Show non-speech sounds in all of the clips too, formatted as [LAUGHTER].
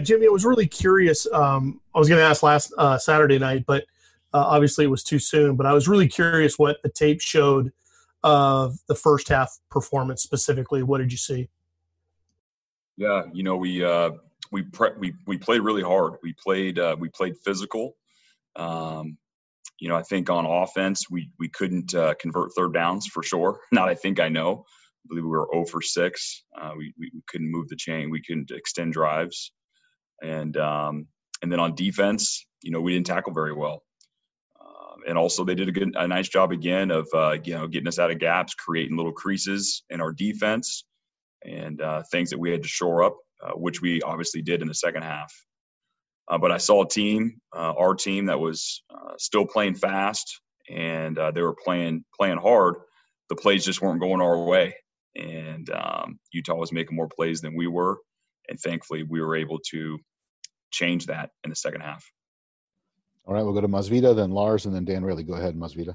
Jimmy, I was really curious. Um, I was going to ask last uh, Saturday night, but uh, obviously it was too soon. But I was really curious what the tape showed of the first half performance specifically. What did you see? Yeah, you know we uh, we pre- we we played really hard. We played uh, we played physical. Um, you know, I think on offense we we couldn't uh, convert third downs for sure. [LAUGHS] Not I think I know. I believe we were 0 for 6. Uh, we, we, we couldn't move the chain. We couldn't extend drives, and um, and then on defense, you know, we didn't tackle very well. Um, and also, they did a good, a nice job again of uh, you know getting us out of gaps, creating little creases in our defense, and uh, things that we had to shore up, uh, which we obviously did in the second half. Uh, but I saw a team, uh, our team, that was uh, still playing fast, and they were playing playing hard. The plays just weren't going our way, and um, Utah was making more plays than we were, and thankfully we were able to change that in the second half. All right, we'll go to Masvita, then Lars, and then Dan Raley. Go ahead, Masvita.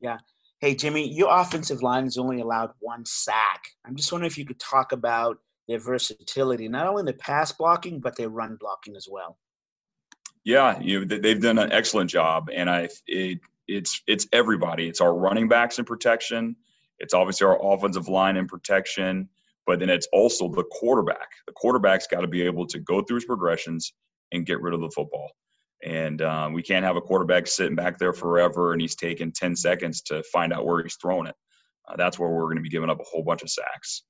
Yeah. Hey, Jimmy, your offensive line has only allowed one sack. I'm just wondering if you could talk about their versatility, not only in the pass blocking, but their run blocking as well. Yeah, you know, they've done an excellent job, and I it, it's it's everybody. It's our running backs in protection. It's obviously our offensive line in protection, but then it's also the quarterback. The quarterback's got to be able to go through his progressions and get rid of the football. And um, we can't have a quarterback sitting back there forever and he's taking 10 seconds to find out where he's throwing it. Uh, that's where we're going to be giving up a whole bunch of sacks.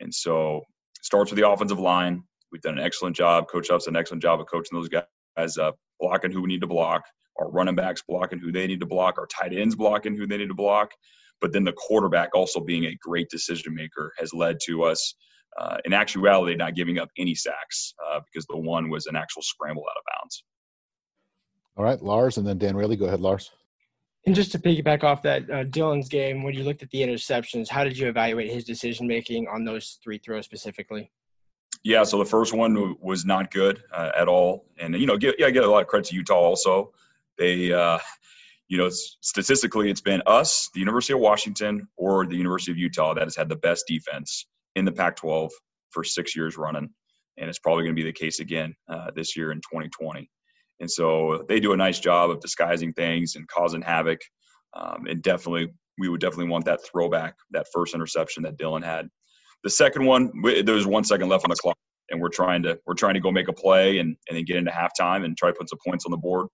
And so starts with the offensive line. We've done an excellent job. Coach Huff's an excellent job of coaching those guys up, blocking who we need to block, our running backs blocking who they need to block, our tight ends blocking who they need to block. But then the quarterback also being a great decision maker has led to us, uh, in actuality, not giving up any sacks uh, because the one was an actual scramble out of bounds. All right, Lars, and then Dan Raley. Go ahead, Lars. And just to piggyback off that, uh, Dylan's game, when you looked at the interceptions, how did you evaluate his decision making on those three throws specifically? Yeah, so the first one was not good uh, at all, and you know, get, yeah, I get a lot of credit to Utah also. They, uh, you know, statistically, it's been us, the University of Washington, or the University of Utah that has had the best defense in the Pac-12 for six years running, and it's probably going to be the case again uh, this year in 2020. And so they do a nice job of disguising things and causing havoc. Um, and definitely, we would definitely want that throwback, that first interception that Dylan had. The second one, there was one second left on the clock, and we're trying to we're trying to go make a play and and then get into halftime and try to put some points on the board.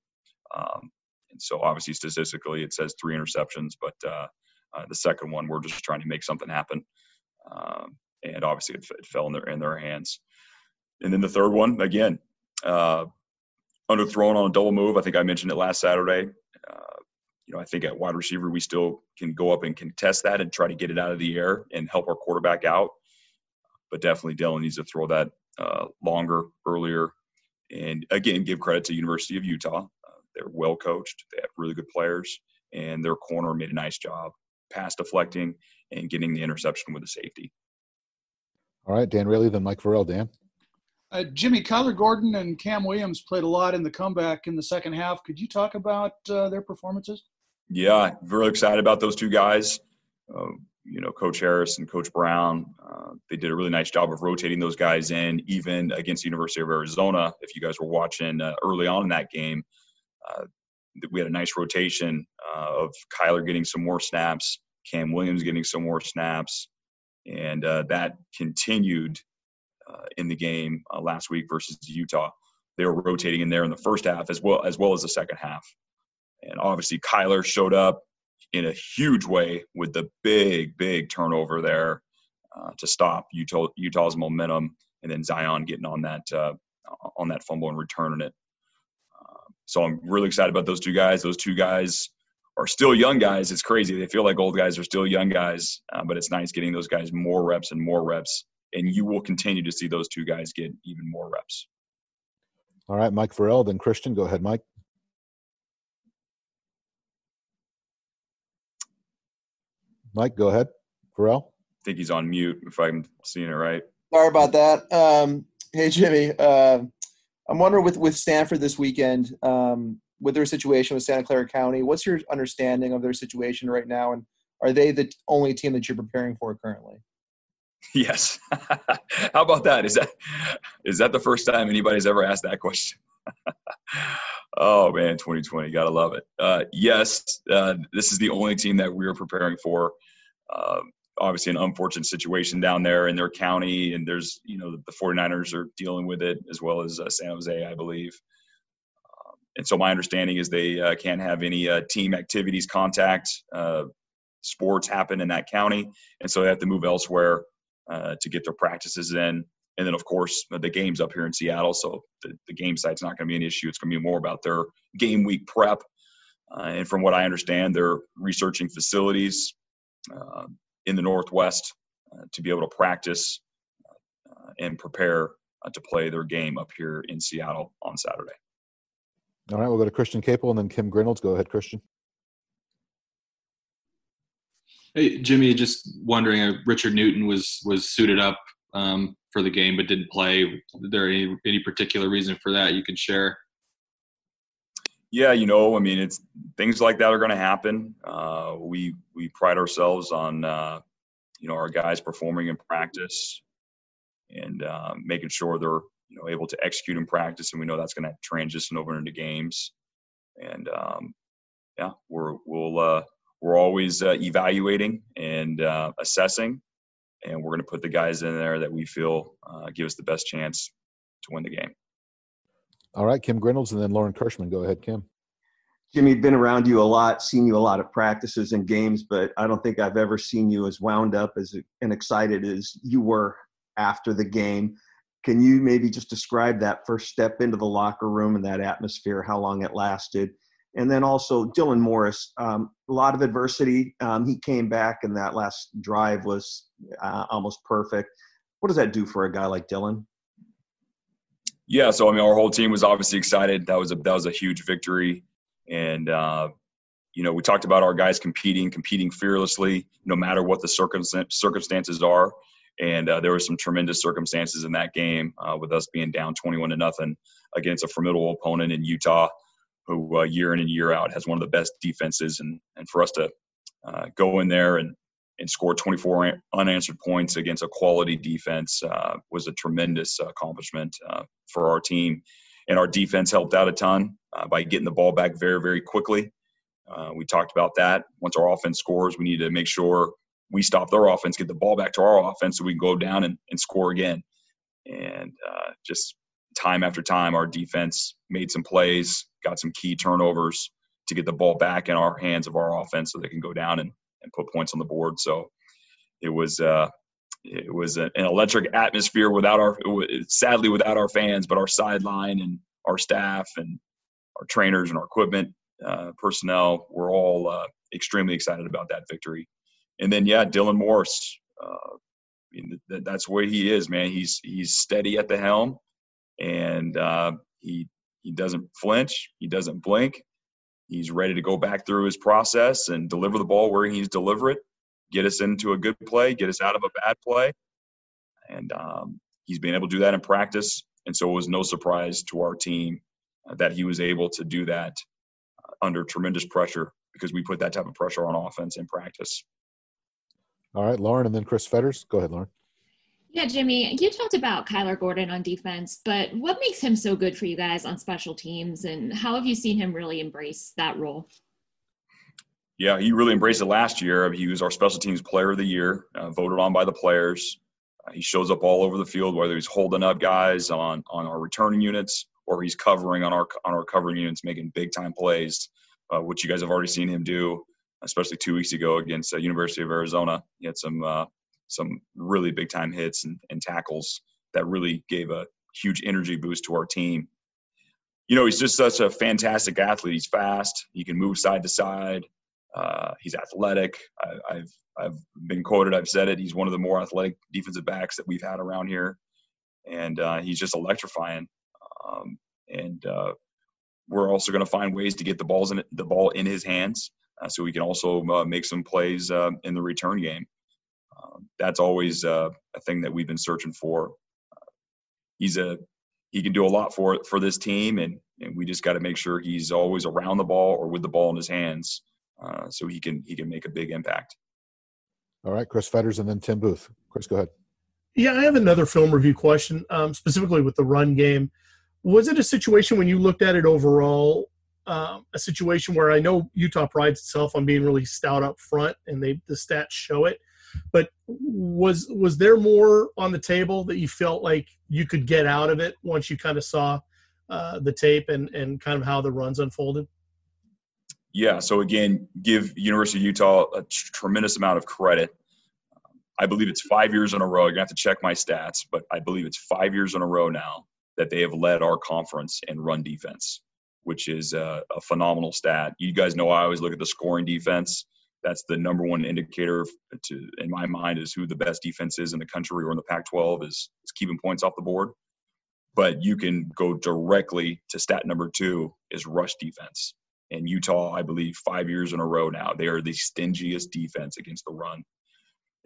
Um, and so obviously statistically it says three interceptions, but uh, uh, the second one we're just trying to make something happen. Um, and obviously it, it, fell in their in their hands. And then the third one again, uh, underthrown on a double move. I think I mentioned it last Saturday. Uh, you know, I think at wide receiver we still can go up and contest that and try to get it out of the air and help our quarterback out. But definitely Dylan needs to throw that uh, longer, earlier, and again give credit to University of Utah. Uh, they're well coached. They have really good players, and their corner made a nice job pass deflecting and getting the interception with the safety. All right, Dan Raley, then Mike Vorel. Dan. Uh, Jimmy Kyler Gordon and Cam Williams played a lot in the comeback in the second half. Could you talk about uh, their performances? Yeah, very excited about those two guys. Uh, you know, Coach Harris and Coach Brown, uh, they did a really nice job of rotating those guys in, even against the University of Arizona. If you guys were watching uh, early on in that game, uh, we had a nice rotation of Kyler getting some more snaps, Cam Williams getting some more snaps, and that continued uh, in the game uh, last week versus Utah. They were rotating in there in the first half as well as well as the second half. And obviously, Kyler showed up in a huge way with the big, big turnover there uh, to stop Utah, Utah's momentum, and then Zion getting on that uh, on that fumble and returning it. Uh, so I'm really excited about those two guys. Those two guys are still young guys. It's crazy. They feel like old guys are still young guys, uh, but it's nice getting those guys more reps and more reps and you will continue to see those two guys get even more reps. All right, Mike Vorel, then Christian. Go ahead, Mike. Mike, go ahead. Vorel. I think he's on mute. If I'm seeing it right. Sorry about that. Um, hey, Jimmy. Uh, I'm wondering with with Stanford this weekend, um, with their situation with Santa Clara County, what's your understanding of their situation right now, and are they the only team that you're preparing for currently? Yes. [LAUGHS] How about that? Is that is that the first time anybody's ever asked that question? [LAUGHS] oh man, 2020, gotta love it. Uh, yes, uh, this is the only team that we are preparing for. Uh, obviously, an unfortunate situation down there in their county, and there's you know the 49ers are dealing with it as well as uh, San Jose, I believe. Um, and so my understanding is they uh, can't have any uh, team activities, contact, sports happen in that county, and so they have to move elsewhere to get their practices in and then of course the games up here in Seattle. So the, the game site's not going to be an issue. It's going to be more about their game week prep. Uh, and from what I understand, they're researching facilities uh, in the Northwest uh, to be able to practice uh, and prepare uh, to play their game up here in Seattle on Saturday. All right, we'll go to Christian Caple and then Kim Grinolds. Go ahead, Christian. Hey, Jimmy, just wondering. Uh, Richard Newton was was suited up um, for the game but didn't play. Is there any any particular reason for that you can share? Yeah, you know, I mean, it's things like that are going to happen. Uh, we we pride ourselves on uh, you know our guys performing in practice and uh, making sure they're you know able to execute in practice, and we know that's going to transition over into games. And um, yeah, we're we'll uh, we're always uh, evaluating and uh, assessing and we're going to put the guys in there that we feel uh, give us the best chance to win the game. All right, Kim Grinolds and then Lauren Kirschman. Go ahead, Kim. Jimmy, been around you a lot, seen you a lot of practices and games, but I don't think I've ever seen you as wound up as and excited as you were after the game. Can you maybe just describe that first step into the locker room and that atmosphere, how long it lasted, and then also Dylan Morris, um, a lot of adversity. Um, he came back, and that last drive was uh, almost perfect. What does that do for a guy like Dylan? Yeah, so I mean, our whole team was obviously excited. That was a that was a huge victory, and uh, you know, we talked about our guys competing, competing fearlessly, no matter what the circumstances are. And uh, there were some tremendous circumstances in that game, uh, with us being down 21 to nothing against a formidable opponent in Utah who uh, year in and year out has one of the best defenses, and and for us to uh, go in there and and score 24 unanswered points against a quality defense uh, was a tremendous accomplishment uh, for our team. And our defense helped out a ton by getting the ball back very, very quickly. We talked about that. Once our offense scores, we need to make sure we stop their offense, get the ball back to our offense so we can go down and, and score again. And just time after time, our defense made some plays, got some key turnovers to get the ball back in our hands of our offense so they can go down and, and put points on the board. So it was uh, it was an electric atmosphere without our sadly without our fans, but our sideline and our staff and our trainers and our equipment uh, personnel were all uh, extremely excited about that victory. And then yeah, Dylan Morris. Uh, that's where he is, man. He's he's steady at the helm and uh, he he doesn't flinch, he doesn't blink. He's ready to go back through his process and deliver the ball where he needs to deliver it, get us into a good play, get us out of a bad play, and um, he's been able to do that in practice. And so it was no surprise to our team uh, that he was able to do that uh, under tremendous pressure because we put that type of pressure on offense in practice. All right, Lauren, and then Chris Fetters. Go ahead, Lauren. Yeah, Jimmy, you talked about Kyler Gordon on defense, but what makes him so good for you guys on special teams, and how have you seen him really embrace that role? Yeah, he really embraced it last year. He was our special teams player of the year, uh, voted on by the players. Uh, he shows up all over the field, whether he's holding up guys on on our returning units or he's covering on our on our covering units, making big time plays, uh, which you guys have already seen him do, especially two weeks ago against the University of Arizona. He had some uh, some really big time hits and, and tackles that really gave a huge energy boost to our team. You know, he's just such a fantastic athlete. He's fast. He can move side to side. Uh, he's athletic. I, have I've been quoted. I've said it. He's one of the more athletic defensive backs that we've had around here, and uh, he's just electrifying. Um, and uh, we're also going to find ways to get the balls in the ball in his hands, uh, so we can also uh, make some plays uh, in the return game um, that's always uh, a thing that we've been searching for. Uh, he's a he can do a lot for for this team, and and we just got to make sure he's always around the ball or with the ball in his hands, uh, so he can he can make a big impact. All right, Chris Fetters, and then Tim Booth. Chris, go ahead. Yeah, I have another film review question, um, specifically with the run game. Was it a situation when you looked at it overall, um, a situation where I know Utah prides itself on being really stout up front, and they the stats show it, but was was there more on the table that you felt like you could get out of it once you kind of saw uh, the tape and and kind of how the runs unfolded? Yeah. So again, give University of Utah a tremendous amount of credit. I believe it's five years in a row. You're gonna have to check my stats, but I believe it's five years in a row now that they have led our conference in run defense, which is a, a phenomenal stat. You guys know I always look at the scoring defense. That's the number one indicator to, in my mind, is who the best defense is in the country or in the Pac-12 is is keeping points off the board. But you can go directly to stat number two is rush defense. And Utah, I believe, five years in a row now, they are the stingiest defense against the run.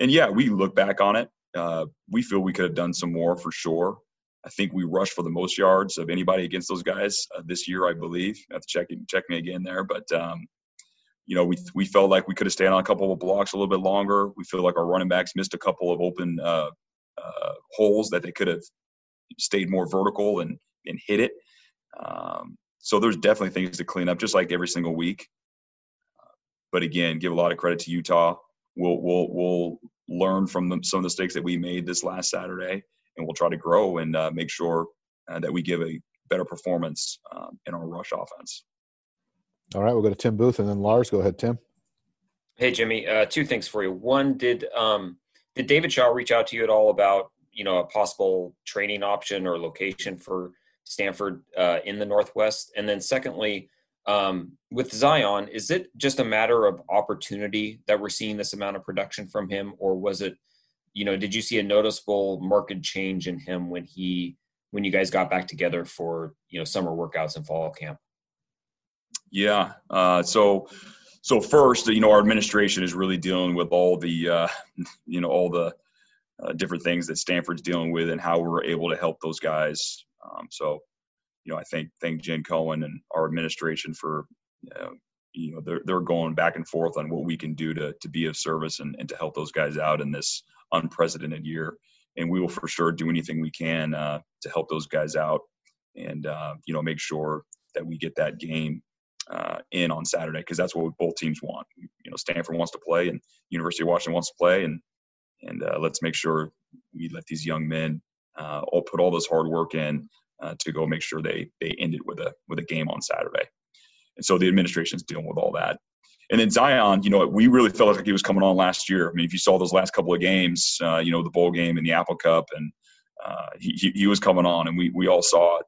And yeah, we look back on it. Uh, we feel we could have done some more for sure. I think we rushed for the most yards of anybody against those guys uh, this year, I believe. I have to check check me again there, but um, you know, we we felt like we could have stayed on a couple of blocks a little bit longer. We feel like our running backs missed a couple of open uh, uh, holes that they could have stayed more vertical and and hit it. Um, so there's definitely things to clean up, just like every single week. But again, give a lot of credit to Utah. We'll we'll we'll learn from some of the mistakes that we made this last Saturday, and we'll try to grow and uh, make sure uh, that we give a better performance um, in our rush offense. All right, we'll go to Tim Booth and then Lars. Go ahead, Tim. Hey, Jimmy. Uh, two things for you. One, did um, did David Shaw reach out to you at all about you know a possible training option or location for Stanford uh, in the Northwest? And then secondly, um, with Zion, is it just a matter of opportunity that we're seeing this amount of production from him, or was it, you know, did you see a noticeable market change in him when he when you guys got back together for you know summer workouts and fall camp? Yeah. Uh, so so first, you know, our administration is really dealing with all the uh, you know all the uh, different things that Stanford's dealing with and how we're able to help those guys. Um, so you know, I think thank Jen Cohen and our administration for uh, you know they're they're going back and forth on what we can do to to be of service and, and to help those guys out in this unprecedented year. And we will for sure do anything we can uh, to help those guys out and uh, you know make sure that we get that game uh, in on Saturday because that's what both teams want. You know, Stanford wants to play and University of Washington wants to play, and and uh, let's make sure we let these young men uh, all put all this hard work in uh, to go make sure they they end it with a with a game on Saturday. And so the administration's dealing with all that. And then Zion, you know, we really felt like he was coming on last year. I mean, if you saw those last couple of games, uh, you know, the bowl game and the Apple Cup, and uh, he, he was coming on, and we we all saw it.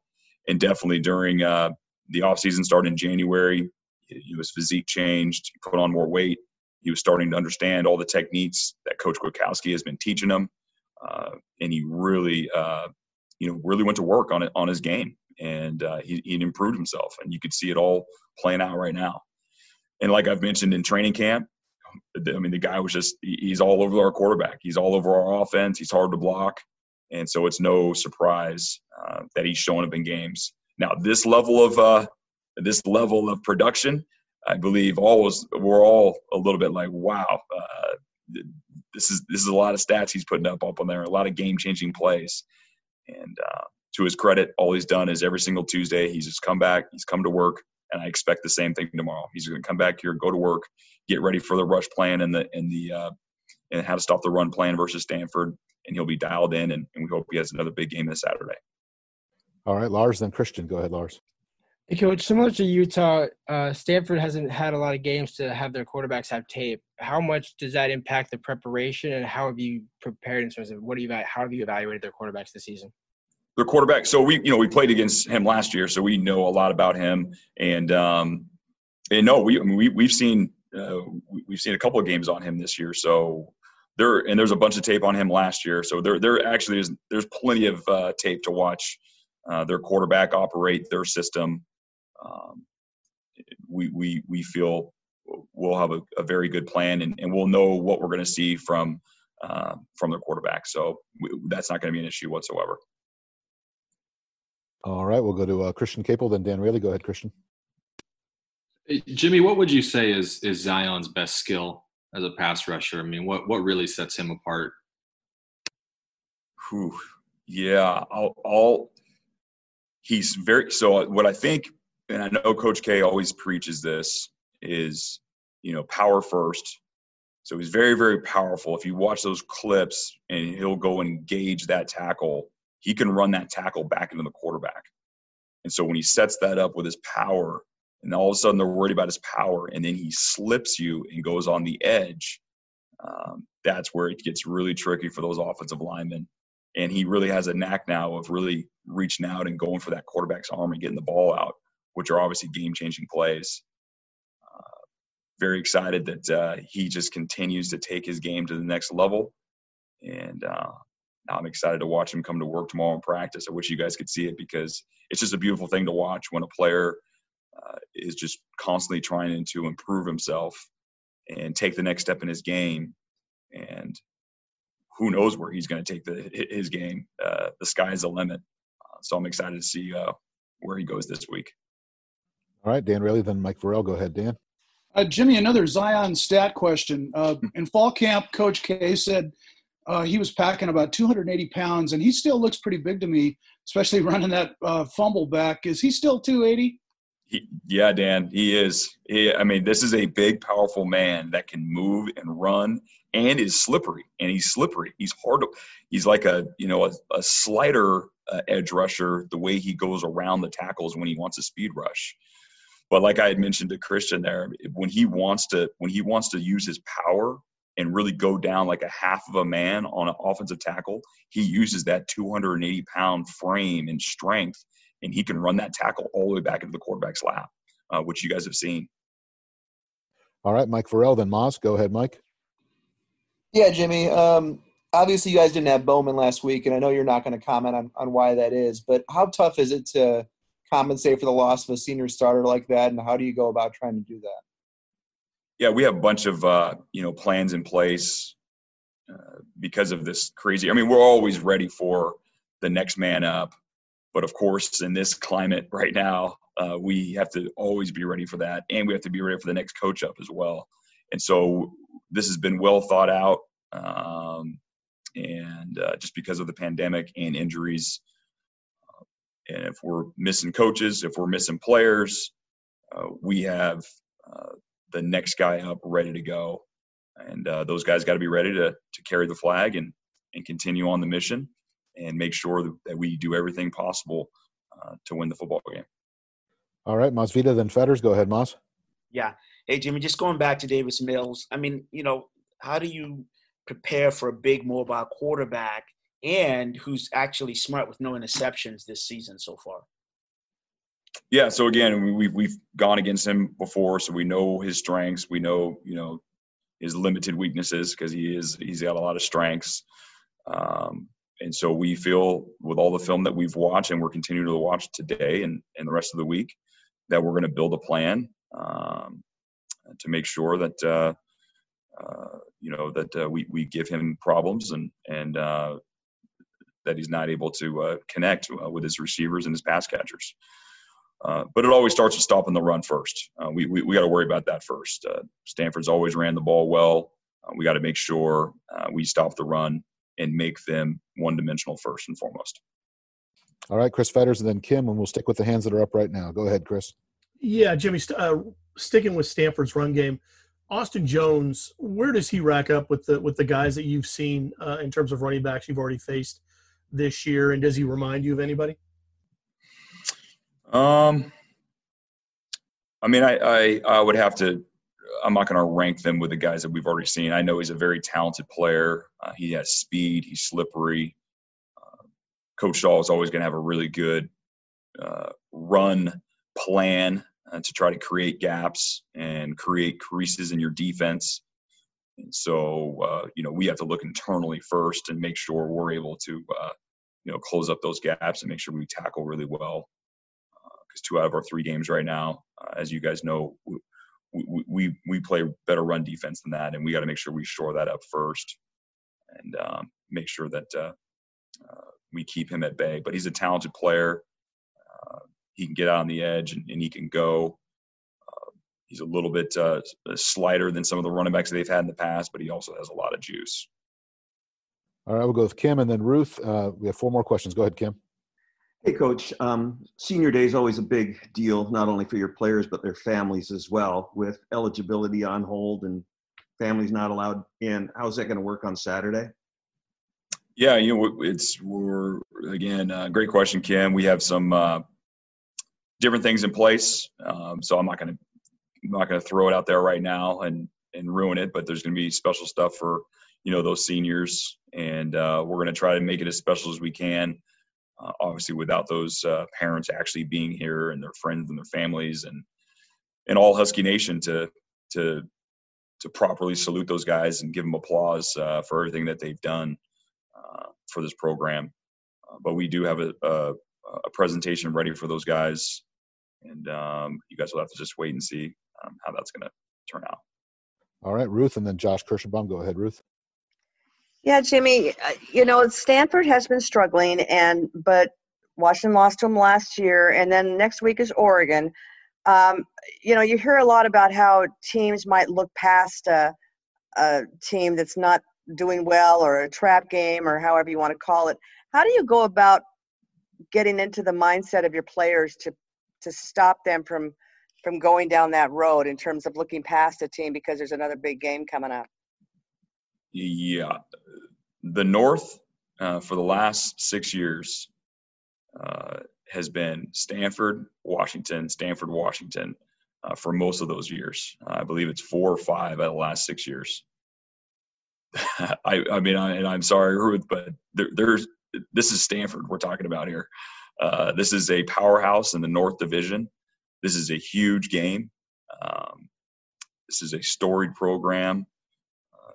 And definitely during uh, the offseason started in January, his physique changed. He put on more weight. He was starting to understand all the techniques that Coach Kwiatkowski has been teaching him, uh, and he really uh, you know, really went to work on it on his game, and uh, he he improved himself, and you could see it all playing out right now. And like I've mentioned in training camp, I mean, the guy was just he's all over our quarterback. He's all over our offense. He's hard to block, and so it's no surprise uh, that he's showing up in games. Now, this level of uh, this level of production, I believe all was we're all a little bit like, wow, uh, this is this is a lot of stats he's putting up up on there, a lot of game changing plays. And uh, to his credit, all he's done is every single Tuesday, he's just come back, he's come to work, and I expect the same thing tomorrow. He's going to come back here, go to work, get ready for the rush plan and the and the uh, and how to stop the run plan versus Stanford, and he'll be dialed in, and, and we hope he has another big game this Saturday. All right, Lars, then Christian. Go ahead, Lars. Hey, Coach, similar to Utah, uh, Stanford hasn't had a lot of games to have their quarterbacks have tape. How much does that impact the preparation, and how have you prepared in terms of what do you how have you evaluated their quarterbacks this season? Their quarterback. So we, you know, we played against him last year, so we know a lot about him. And um, and no, we I mean, we we've seen uh, we've seen a couple of games on him this year. So there and there's a bunch of tape on him last year. So there there actually is there's plenty of uh, tape to watch uh, their quarterback operate their system. Um, we we we feel we'll have a, a very good plan and, and we'll know what we're going to see from uh, from their quarterback. So we, that's not going to be an issue whatsoever. All right, we'll go to uh, Christian Caple, then Dan Raley. Go ahead, Christian. Jimmy, what would you say is is Zion's best skill as a pass rusher? I mean, what what really sets him apart? Whew, yeah, I'll, I'll. He's very so. What I think, and I know Coach K always preaches this, is you know power first. So he's very, very powerful. If you watch those clips and he'll go and engage that tackle, he can run that tackle back into the quarterback. And so when he sets that up with his power, and all of a sudden they're worried about his power, and then he slips you and goes on the edge, um, that's where it gets really tricky for those offensive linemen. And he really has a knack now of really reaching out and going for that quarterback's arm and getting the ball out, which are obviously game changing plays. Uh, very excited that uh, he just continues to take his game to the next level. And uh, I'm excited to watch him come to work tomorrow in practice. I wish you guys could see it because it's just a beautiful thing to watch when a player uh, is just constantly trying to improve himself and take the next step in his game. And who knows where he's going to take the, his game? Uh, the sky's the limit. Uh, so I'm excited to see uh, where he goes this week. All right, Dan Raley, then Mike Vorel. Go ahead, Dan. Uh, Jimmy, another Zion stat question. Uh, in fall camp, Coach K said uh, he was packing about 280 pounds, and he still looks pretty big to me, especially [LAUGHS] running that uh, fumble back. Is he still 280? He, yeah, Dan, he is. He, I mean, this is a big, powerful man that can move and run and is slippery. And he's slippery. He's hard to. He's like a you know a, a slider uh, edge rusher. The way he goes around the tackles when he wants a speed rush. But like I had mentioned to Christian there, when he wants to when he wants to use his power and really go down like a half of a man on an offensive tackle, he uses that 280 pound frame and strength and he can run that tackle all the way back into the quarterback's lap, uh, which you guys have seen. All right, Mike Vorel, then Moss. Go ahead, Mike. Yeah, Jimmy. Um, obviously, you guys didn't have Bowman last week, and I know you're not going to comment on, on why that is, but how tough is it to compensate for the loss of a senior starter like that, and how do you go about trying to do that? Yeah, we have a bunch of uh, you know plans in place uh, because of this crazy. I mean, we're always ready for the next man up, but of course, in this climate right now, uh, we have to always be ready for that, and we have to be ready for the next coach up as well. And so this has been well thought out, um, and uh, just because of the pandemic and injuries, uh, and if we're missing coaches, if we're missing players, uh, we have uh, the next guy up ready to go, and uh, those guys got to be ready to to carry the flag and and continue on the mission and make sure that we do everything possible uh, to win the football game. All right, Masvita, then Fetters. Go ahead, Mas. Yeah. Hey, Jimmy, just going back to Davis Mills. I mean, you know, how do you prepare for a big mobile quarterback and who's actually smart with no interceptions this season so far? Yeah. So again, we, have we've gone against him before, so we know his strengths. We know, you know, his limited weaknesses because he is he's got a lot of strengths. Um, and so we feel with all the film that we've watched and we're continuing to watch today and, and the rest of the week that we're going to build a plan um, to make sure that uh, uh, you know that uh, we, we give him problems and and uh, that he's not able to uh, connect uh, with his receivers and his pass catchers. Uh, but it always starts with stopping the run first. Uh, we we, we got to worry about that first. Uh, Stanford's always ran the ball well. we got to make sure we stop the run and make them one dimensional first and foremost. All right, Chris Fetters and then Kim, and we'll stick with the hands that are up right now. Go ahead, Chris. Yeah, Jimmy, uh, sticking with Stanford's run game, Austin Jones, where does he rack up with the with the guys that you've seen uh, in terms of running backs you've already faced this year, and does he remind you of anybody? Um, I mean, I I, I would have to I'm not going to rank them with the guys that we've already seen. I know he's a very talented player. Uh, he has speed. He's slippery. Uh, Coach Shaw is always going to have a really good uh, run plan uh, to try to create gaps and create creases in your defense. And so, uh, you know, we have to look internally first and make sure we're able to, uh, you know, close up those gaps and make sure we tackle really well. Because two out of our three games right now, as you guys know, we, we we play better run defense than that, and we got to make sure we shore that up first, and um, make sure that uh, uh, we keep him at bay. But he's a talented player. Uh, he can get out on the edge and, and he can go. Uh, he's a little bit uh, slighter than some of the running backs they've had in the past, but he also has a lot of juice. All right, we'll go with Kim and then Ruth. Uh, we have four more questions. Go ahead, Kim. Hey, Coach. Um, senior day is always a big deal, not only for your players but their families as well. With eligibility on hold and families not allowed in, how's that going to work on Saturday? Yeah, you know, it's we're again, uh, great question, Kim. We have some uh, different things in place, um, so I'm not going to not going to throw it out there right now and and ruin it. But there's going to be special stuff for you know those seniors, and uh, we're going to try to make it as special as we can. Uh, obviously, without those uh, parents actually being here and their friends and their families and and all Husky Nation to to to properly salute those guys and give them applause uh, for everything that they've done uh, for this program. Uh, but we do have a, a, a, presentation ready for those guys, and um, you guys will have to just wait and see um, how that's going to turn out. All right, Ruth, and then Josh Kirschenbaum. Go ahead, Ruth. Yeah, Jimmy. Uh, you know, Stanford has been struggling, and but Washington lost to them last year, and then next week is Oregon. Um, you know, you hear a lot about how teams might look past a, a team that's not doing well or a trap game or however you want to call it. How do you go about getting into the mindset of your players to to stop them from from going down that road in terms of looking past a team because there's another big game coming up? Yeah, the North uh, for the last six years uh, has been Stanford, Washington, Stanford, Washington uh, for most of those years. I believe it's four or five out of the last six years. [LAUGHS] I, I mean, I, and I'm sorry, Ruth, but there, there's this is Stanford we're talking about here. Uh, this is a powerhouse in the North Division. This is a huge game. Um, this is a storied program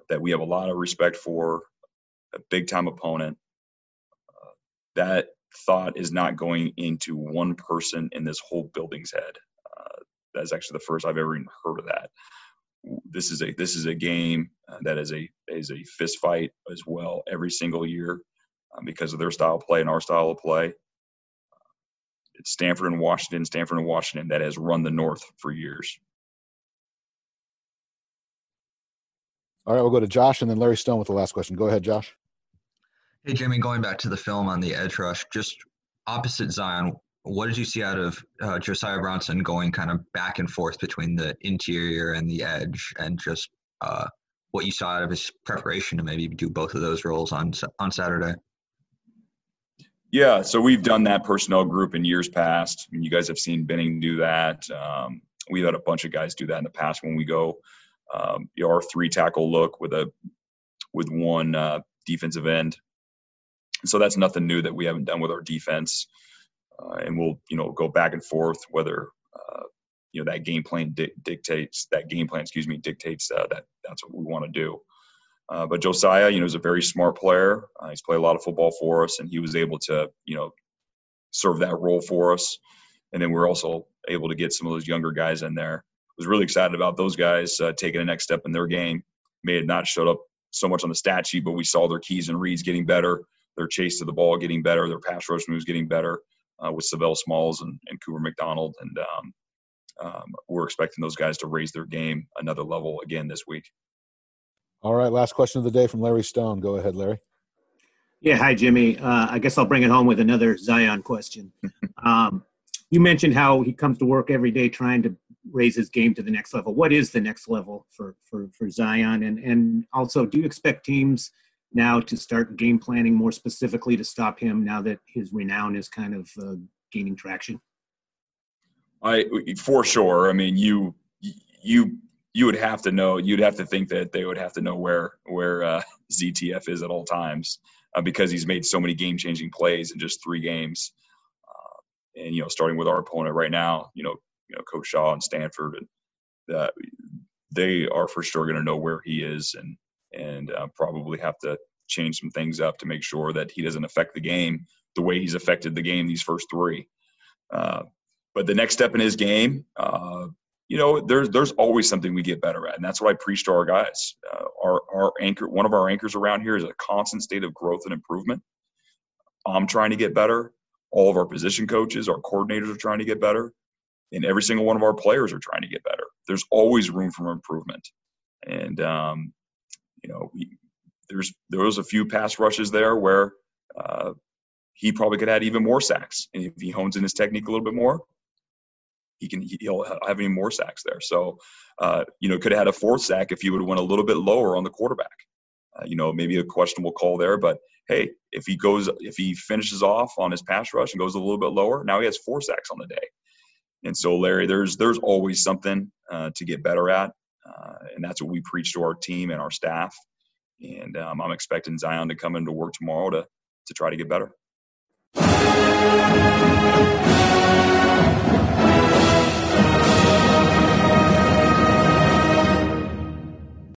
that we have a lot of respect for. A big time opponent. Uh, that thought is not going into one person in this whole building's head. Uh, that's actually the first I've ever even heard of that this is a this is a game uh, that is a is a fist fight as well every single year um, because of their style of play and our style of play. It's Stanford and Washington, Stanford and Washington that has run the North for years. All right, we'll go to Josh and then Larry Stone with the last question. Go ahead, Josh. Hey, Jimmy, going back to the film on the edge rush, just opposite Zion, what did you see out of uh, Josiah Bronson going kind of back and forth between the interior and the edge, and just uh, what you saw out of his preparation to maybe do both of those roles on on Saturday? Yeah, so we've done that personnel group in years past. I mean, you guys have seen Benning do that. Um, we've had a bunch of guys do that in the past when we go um, our three tackle look with a with one uh, defensive end. So that's nothing new that we haven't done with our defense uh, and we'll you know go back and forth whether uh, you know that game plan di- dictates that game plan excuse me dictates uh, that that's what we want to do. Uh, but Josiah, you know, is a very smart player. Uh, he's played a lot of football for us, and he was able to you know serve that role for us. And then we're also able to get some of those younger guys in there. I was really excited about those guys uh, taking the next step in their game. May have not showed up so much on the stat sheet, but we saw their keys and reads getting better, their chase to the ball getting better, their pass rush moves getting better uh, with Sav'ell Smalls and, and Cooper McDonald. And um, um, we're expecting those guys to raise their game another level again this week. All right, last question of the day from Larry Stone. Go ahead, Larry. Yeah, hi, Jimmy. Uh, I guess I'll bring it home with another Zion question. [LAUGHS] um, you mentioned how he comes to work every day trying to raise his game to the next level. What is the next level for for, for Zion? And and also, do you expect teams – now to start game planning more specifically to stop him now that his renown is kind of uh, gaining traction? I for sure. I mean, you you you would have to know. You'd have to think that they would have to know where where uh, ZTF is at all times uh, because he's made so many game changing plays in just three games. Uh, and you know, starting with our opponent right now, you know, you know, Coach Shaw and Stanford, and they are for sure going to know where he is and and uh, probably have to change some things up to make sure that he doesn't affect the game the way he's affected the game these first three. Uh, but the next step in his game, uh, you know, there's there's always something we get better at, and that's what I preach to our guys. Uh, our our anchor, one of our anchors around here, is a constant state of growth and improvement. I'm trying to get better. All of our position coaches, our coordinators are trying to get better, and every single one of our players are trying to get better. There's always room for improvement, and um, you know, we, there's there was a few pass rushes there where uh, he probably could have had even more sacks, and if he hones in his technique a little bit more, he can he'll have any more sacks there. So, uh, you know, could have had a fourth sack if he would have went a little bit lower on the quarterback. Uh, you know, maybe a questionable call there, but hey, if he goes, if he finishes off on his pass rush and goes a little bit lower, now he has four sacks on the day. And so, Larry, there's there's always something uh, to get better at, uh, and that's what we preach to our team and our staff. And um, I'm expecting Zion to come into work tomorrow to to try to get better.